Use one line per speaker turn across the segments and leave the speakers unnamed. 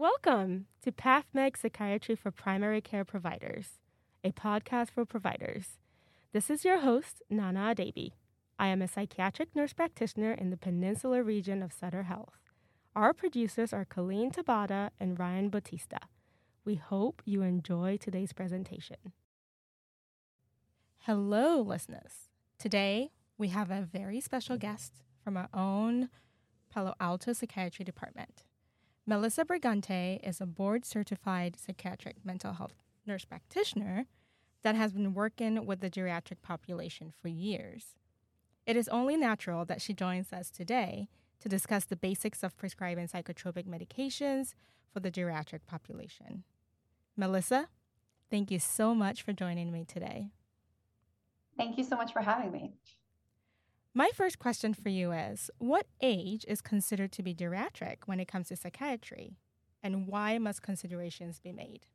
Welcome to PathMed Psychiatry for Primary Care Providers, a podcast for providers. This is your host, Nana Adebi. I am a psychiatric nurse practitioner in the Peninsula region of Sutter Health. Our producers are Colleen Tabata and Ryan Bautista. We hope you enjoy today's presentation. Hello, listeners. Today, we have a very special guest from our own Palo Alto Psychiatry Department. Melissa Bregante is a board certified psychiatric mental health nurse practitioner that has been working with the geriatric population for years. It is only natural that she joins us today to discuss the basics of prescribing psychotropic medications for the geriatric population. Melissa, thank you so much for joining me today.
Thank you so much for having me.
My first question for you is What age is considered to be geriatric when it comes to psychiatry, and why must considerations be made?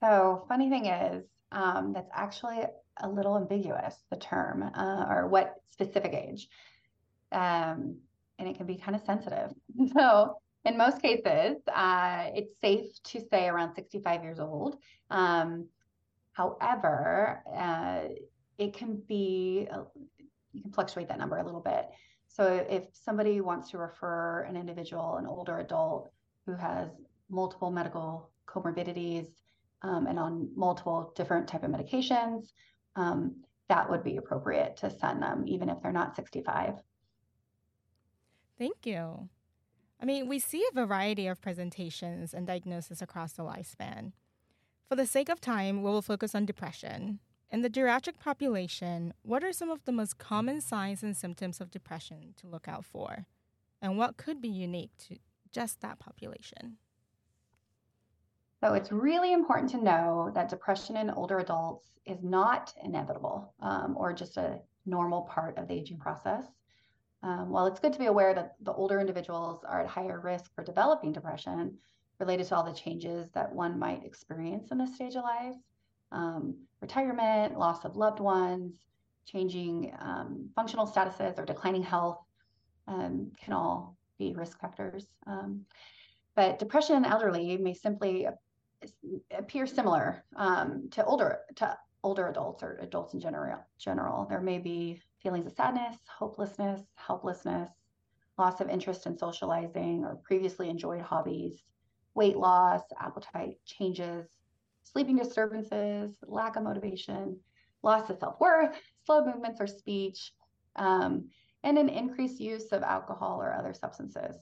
So, funny thing is, um, that's actually a little ambiguous, the term, uh, or what specific age. Um, and it can be kind of sensitive. So, in most cases, uh, it's safe to say around 65 years old. Um, however, uh, it can be, you can fluctuate that number a little bit. So, if somebody wants to refer an individual, an older adult who has multiple medical comorbidities um, and on multiple different type of medications, um, that would be appropriate to send them, even if they're not 65.
Thank you. I mean, we see a variety of presentations and diagnoses across the lifespan. For the sake of time, we will focus on depression. In the geriatric population, what are some of the most common signs and symptoms of depression to look out for? And what could be unique to just that population?
So it's really important to know that depression in older adults is not inevitable um, or just a normal part of the aging process. Um, while it's good to be aware that the older individuals are at higher risk for developing depression related to all the changes that one might experience in this stage of life, um, retirement, loss of loved ones, changing um, functional statuses, or declining health um, can all be risk factors. Um, but depression in elderly may simply appear similar um, to older to older adults or adults in general. General, there may be feelings of sadness, hopelessness, helplessness, loss of interest in socializing or previously enjoyed hobbies, weight loss, appetite changes, sleeping disturbances, lack of motivation, loss of self worth, slow movements or speech, um, and an increased use of alcohol or other substances.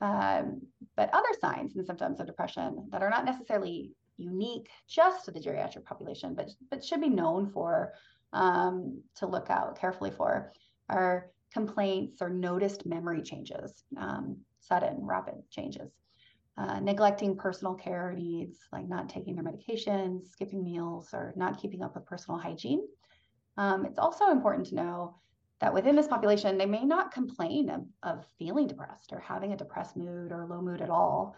Um, but other signs and symptoms of depression that are not necessarily unique just to the geriatric population, but, but should be known for um, to look out carefully for are complaints or noticed memory changes, um, sudden, rapid changes. Uh, neglecting personal care needs, like not taking their medications, skipping meals, or not keeping up with personal hygiene. Um, it's also important to know that within this population, they may not complain of, of feeling depressed or having a depressed mood or low mood at all,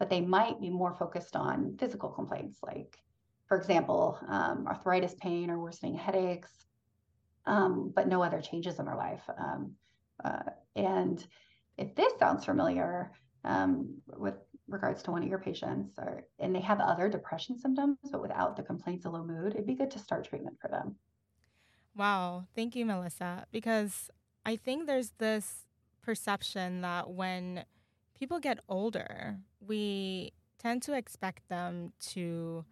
but they might be more focused on physical complaints, like, for example, um, arthritis pain or worsening headaches, um, but no other changes in their life. Um, uh, and if this sounds familiar um, with regards to one of your patients, or and they have other depression symptoms, but without the complaints of low mood, it'd be good to start treatment for them.
Wow. Thank you, Melissa. Because I think there's this perception that when people get older, we tend to expect them to,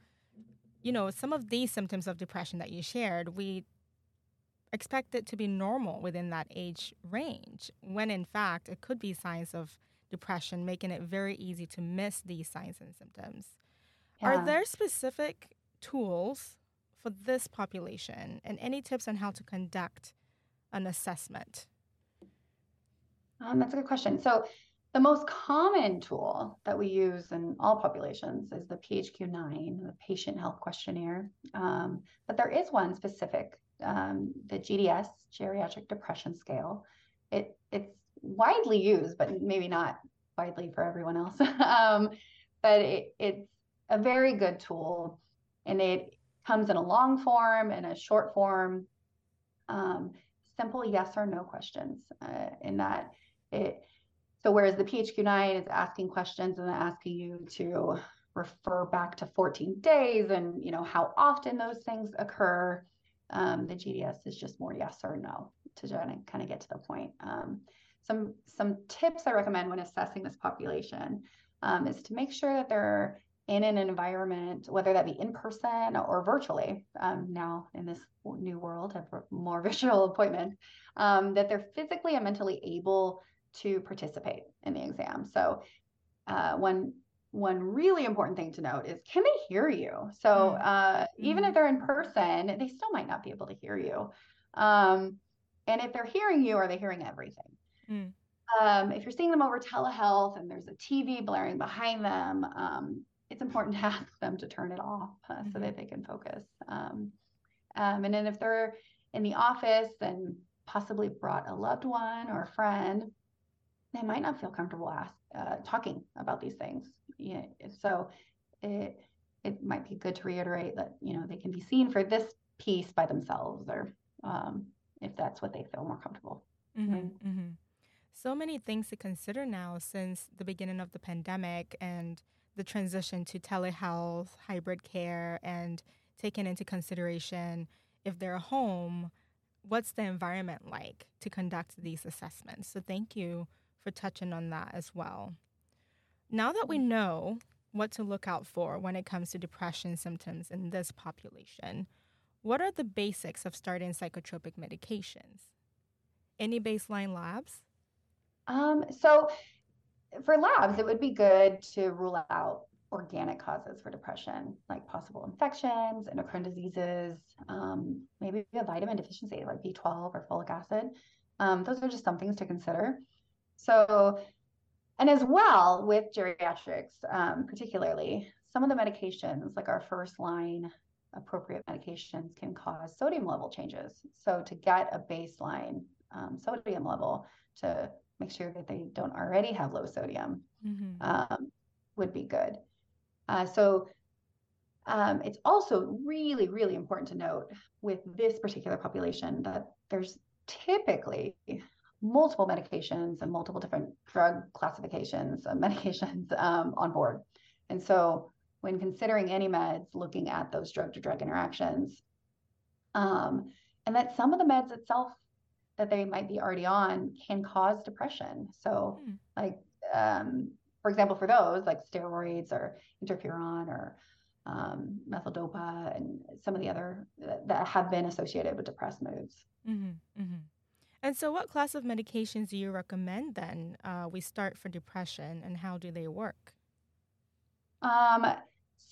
you know, some of these symptoms of depression that you shared, we expect it to be normal within that age range, when in fact it could be signs of depression, making it very easy to miss these signs and symptoms. Yeah. Are there specific tools for this population and any tips on how to conduct an assessment?
Um, that's a good question. So, the most common tool that we use in all populations is the PHQ-9, the Patient Health Questionnaire. Um, but there is one specific, um, the GDS, Geriatric Depression Scale. It it's widely used, but maybe not widely for everyone else. um, but it, it's a very good tool, and it comes in a long form and a short form. Um, simple yes or no questions uh, in that it so whereas the PHQ-9 is asking questions and asking you to refer back to 14 days and you know how often those things occur, um, the GDS is just more yes or no to kind of get to the point. Um, some some tips I recommend when assessing this population um, is to make sure that they're in an environment, whether that be in person or virtually. Um, now in this new world, of more visual appointments, um, that they're physically and mentally able to participate in the exam. So uh, one one really important thing to note is can they hear you? So mm. uh, even mm. if they're in person, they still might not be able to hear you. Um, and if they're hearing you, are they hearing everything? Mm. Um, if you're seeing them over telehealth and there's a TV blaring behind them, um, it's important to ask them to turn it off uh, mm-hmm. so that they can focus. Um, um, and then if they're in the office and possibly brought a loved one or a friend, they might not feel comfortable ask, uh, talking about these things. Yeah, so it it might be good to reiterate that you know they can be seen for this piece by themselves, or um, if that's what they feel more comfortable. Mm-hmm,
mm-hmm. So many things to consider now since the beginning of the pandemic and the transition to telehealth, hybrid care, and taking into consideration if they're home, what's the environment like to conduct these assessments? So, thank you for touching on that as well. Now that we know what to look out for when it comes to depression symptoms in this population, what are the basics of starting psychotropic medications? Any baseline labs?
Um, so, for labs, it would be good to rule out organic causes for depression, like possible infections, endocrine diseases, um, maybe a vitamin deficiency like B12 or folic acid. Um, those are just some things to consider. So, and as well with geriatrics, um, particularly, some of the medications, like our first line appropriate medications, can cause sodium level changes. So, to get a baseline um, sodium level to make sure that they don't already have low sodium mm-hmm. um, would be good. Uh, so, um, it's also really, really important to note with this particular population that there's typically multiple medications and multiple different drug classifications of medications um, on board. And so when considering any meds, looking at those drug to drug interactions, um, and that some of the meds itself that they might be already on can cause depression. So, mm. like, um, for example, for those like steroids or interferon or um, methyl-dopa and some of the other that have been associated with depressed moods. Mm-hmm,
mm-hmm. And so, what class of medications do you recommend then uh, we start for depression and how do they work?
Um,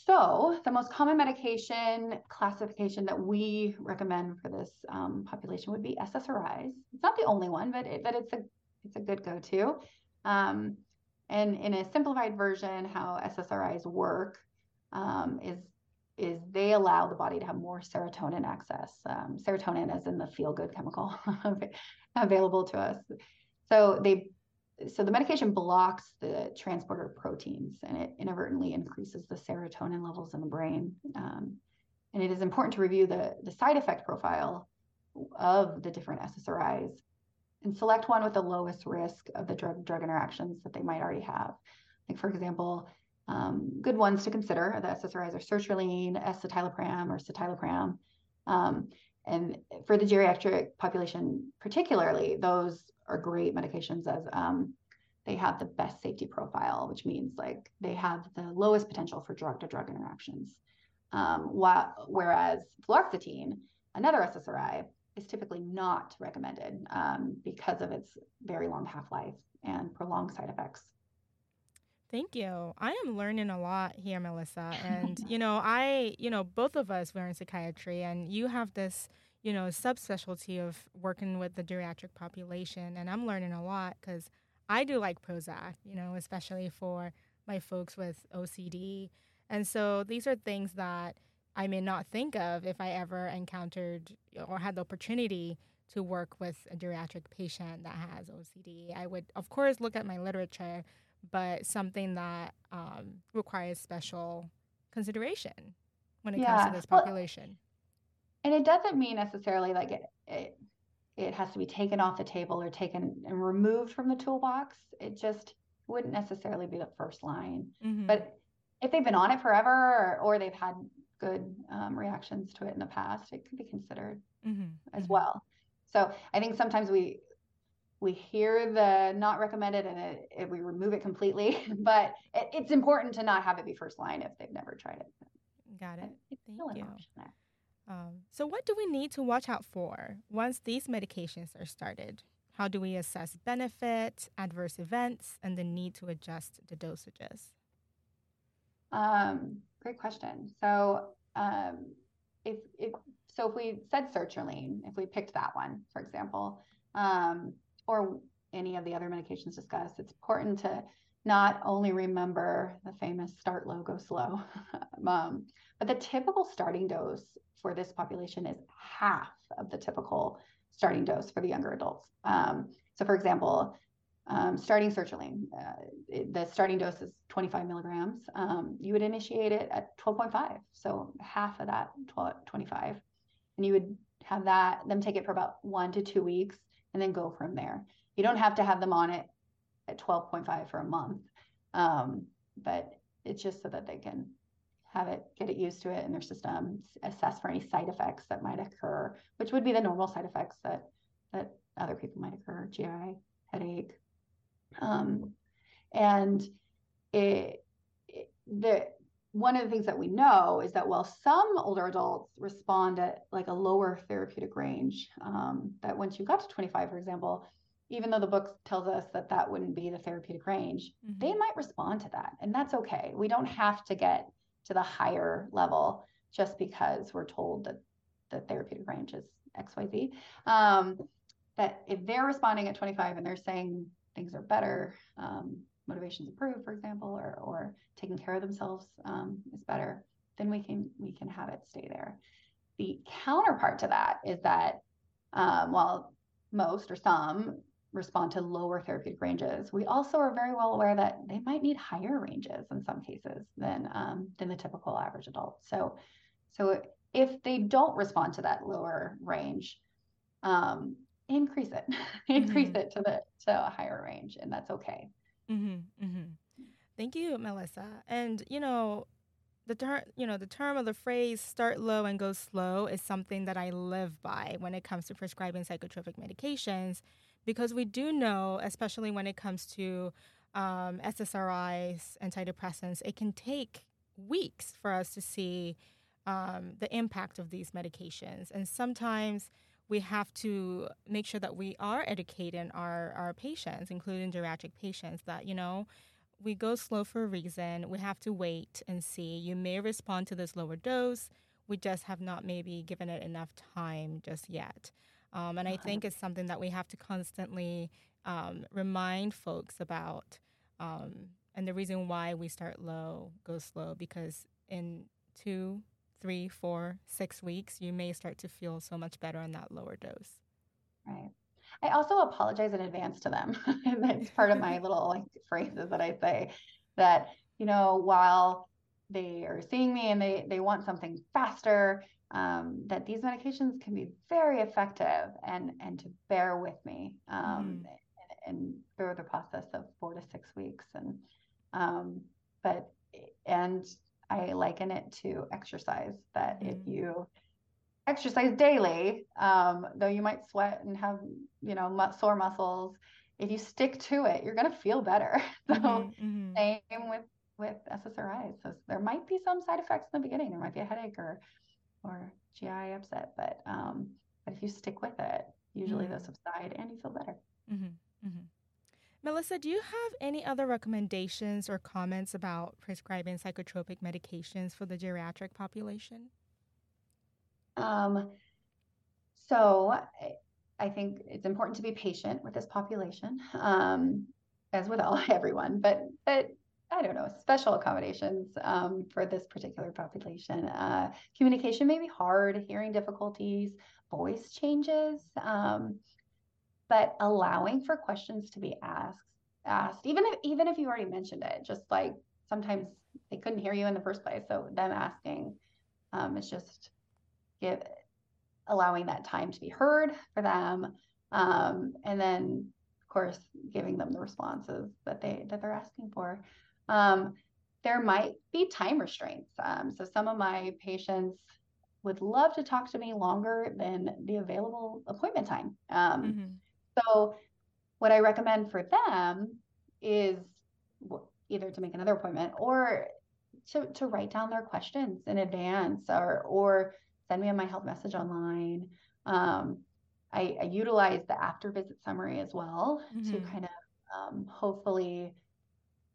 so, the most common medication classification that we recommend for this um, population would be SSRIs. It's not the only one, but it, but it's a it's a good go-to. Um, and in a simplified version, how SSRIs work um, is is they allow the body to have more serotonin access. Um, serotonin is in the feel good chemical available to us. So they so the medication blocks the transporter proteins and it inadvertently increases the serotonin levels in the brain. Um, and it is important to review the, the side effect profile of the different SSRIs and select one with the lowest risk of the drug drug interactions that they might already have. Like for example, um, good ones to consider. The SSRIs are sertraline, escitalopram, or citalopram. Um, and for the geriatric population, particularly, those are great medications as um, they have the best safety profile, which means like they have the lowest potential for drug to drug interactions. Um, while, whereas fluoxetine, another SSRI, is typically not recommended um, because of its very long half life and prolonged side effects.
Thank you. I am learning a lot here, Melissa. And, you know, I, you know, both of us were in psychiatry, and you have this, you know, subspecialty of working with the geriatric population. And I'm learning a lot because I do like Prozac, you know, especially for my folks with OCD. And so these are things that I may not think of if I ever encountered or had the opportunity to work with a geriatric patient that has OCD. I would, of course, look at my literature but something that um, requires special consideration when it yeah. comes to this population.
Well, and it doesn't mean necessarily like it, it it has to be taken off the table or taken and removed from the toolbox, it just wouldn't necessarily be the first line. Mm-hmm. But if they've been on it forever or, or they've had good um, reactions to it in the past, it could be considered mm-hmm. as mm-hmm. well. So I think sometimes we we hear the not recommended and it, it, we remove it completely, but it, it's important to not have it be first line if they've never tried it.
Got it. Thank you. Um, so, what do we need to watch out for once these medications are started? How do we assess benefit, adverse events, and the need to adjust the dosages?
Um, great question. So, um, if, if so, if we said sertraline, if we picked that one, for example, um, or any of the other medications discussed, it's important to not only remember the famous start low, go slow, um, but the typical starting dose for this population is half of the typical starting dose for the younger adults. Um, so, for example, um, starting sertraline, uh, it, the starting dose is 25 milligrams. Um, you would initiate it at 12.5, so half of that 12, 25, and you would have that them take it for about one to two weeks, and then go from there. You don't have to have them on it at 12.5 for a month, um, but it's just so that they can have it, get it used to it in their system, assess for any side effects that might occur, which would be the normal side effects that that other people might occur, GI, headache, um, and it, it, the one of the things that we know is that while some older adults respond at like a lower therapeutic range, um, that once you got to 25, for example, even though the book tells us that that wouldn't be the therapeutic range, mm-hmm. they might respond to that. And that's okay. We don't have to get to the higher level just because we're told that the therapeutic range is XYZ. Um, that if they're responding at 25 and they're saying things are better, um, motivations improve, for example, or, or taking care of themselves um, is better, then we can we can have it stay there. The counterpart to that is that um, while most or some respond to lower therapeutic ranges. We also are very well aware that they might need higher ranges in some cases than um, than the typical average adult. So, so if they don't respond to that lower range, um, increase it, increase mm-hmm. it to the to a higher range, and that's okay.
Mm-hmm, mm-hmm. Thank you, Melissa. And you know, the term you know the term of the phrase start low and go slow is something that I live by when it comes to prescribing psychotropic medications because we do know, especially when it comes to um, SSRIs, antidepressants, it can take weeks for us to see um, the impact of these medications. And sometimes we have to make sure that we are educating our, our patients, including geriatric patients, that, you know, we go slow for a reason. We have to wait and see. You may respond to this lower dose. We just have not maybe given it enough time just yet. Um, and I think it's something that we have to constantly um, remind folks about. Um, and the reason why we start low, go slow, because in two, three, four, six weeks, you may start to feel so much better on that lower dose.
Right. I also apologize in advance to them. That's part of my little like phrases that I say that, you know, while they are seeing me and they they want something faster, um, that these medications can be very effective and and to bear with me um, mm. and, and, through the process of four to six weeks and um, but and I liken it to exercise that mm. if you exercise daily um, though you might sweat and have you know sore muscles if you stick to it you're going to feel better so mm-hmm, mm-hmm. same with with SSRIs so there might be some side effects in the beginning there might be a headache or or GI upset. But um, but if you stick with it, usually mm-hmm. those subside and you feel better. Mm-hmm.
Mm-hmm. Melissa, do you have any other recommendations or comments about prescribing psychotropic medications for the geriatric population?
Um, so I think it's important to be patient with this population, um, as with all everyone. But but I don't know, special accommodations um, for this particular population. Uh, communication may be hard, hearing difficulties, voice changes, um, but allowing for questions to be asked, asked, even if even if you already mentioned it, just like sometimes they couldn't hear you in the first place, so them asking um, is just give allowing that time to be heard for them. Um, and then of course giving them the responses that they that they're asking for. Um, there might be time restraints. Um, so some of my patients would love to talk to me longer than the available appointment time. Um, mm-hmm. So what I recommend for them is either to make another appointment or to, to write down their questions in advance or, or send me a my health message online. Um, I, I, utilize the after visit summary as well mm-hmm. to kind of um, hopefully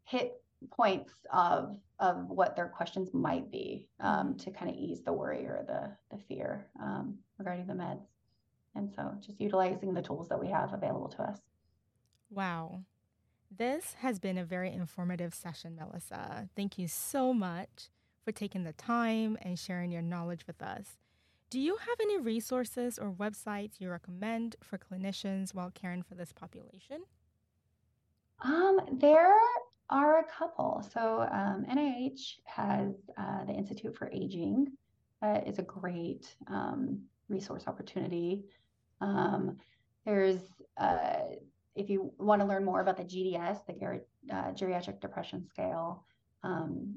hit points of of what their questions might be um, mm-hmm. to kind of ease the worry or the the fear um, regarding the meds. And so, just utilizing the tools that we have available to us.
Wow, this has been a very informative session, Melissa. Thank you so much for taking the time and sharing your knowledge with us. Do you have any resources or websites you recommend for clinicians while caring for this population?
Um, there are a couple. So um, NIH has uh, the Institute for Aging. Uh, is a great um, resource opportunity. Um, there's uh, if you want to learn more about the GDS, the ger- uh, geriatric depression scale, um,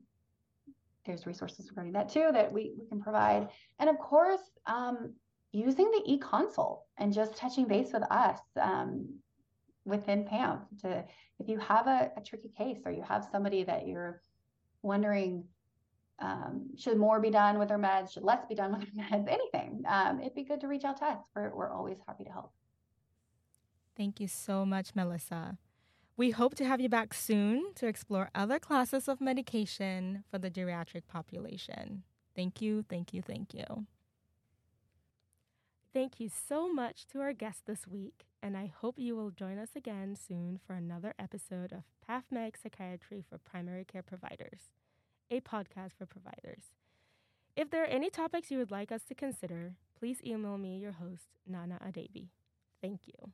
there's resources regarding that too that we, we can provide. And of course, um, using the e-consult and just touching base with us um, within PAM to if you have a, a, tricky case or you have somebody that you're wondering um, should more be done with their meds, should less be done with their meds, anything, um, it'd be good to reach out to us. We're, we're always happy to help.
Thank you so much, Melissa. We hope to have you back soon to explore other classes of medication for the geriatric population. Thank you, thank you, thank you. Thank you so much to our guest this week, and I hope you will join us again soon for another episode of PathMed Psychiatry for Primary Care Providers, a podcast for providers. If there are any topics you would like us to consider, please email me, your host, Nana Adebi. Thank you.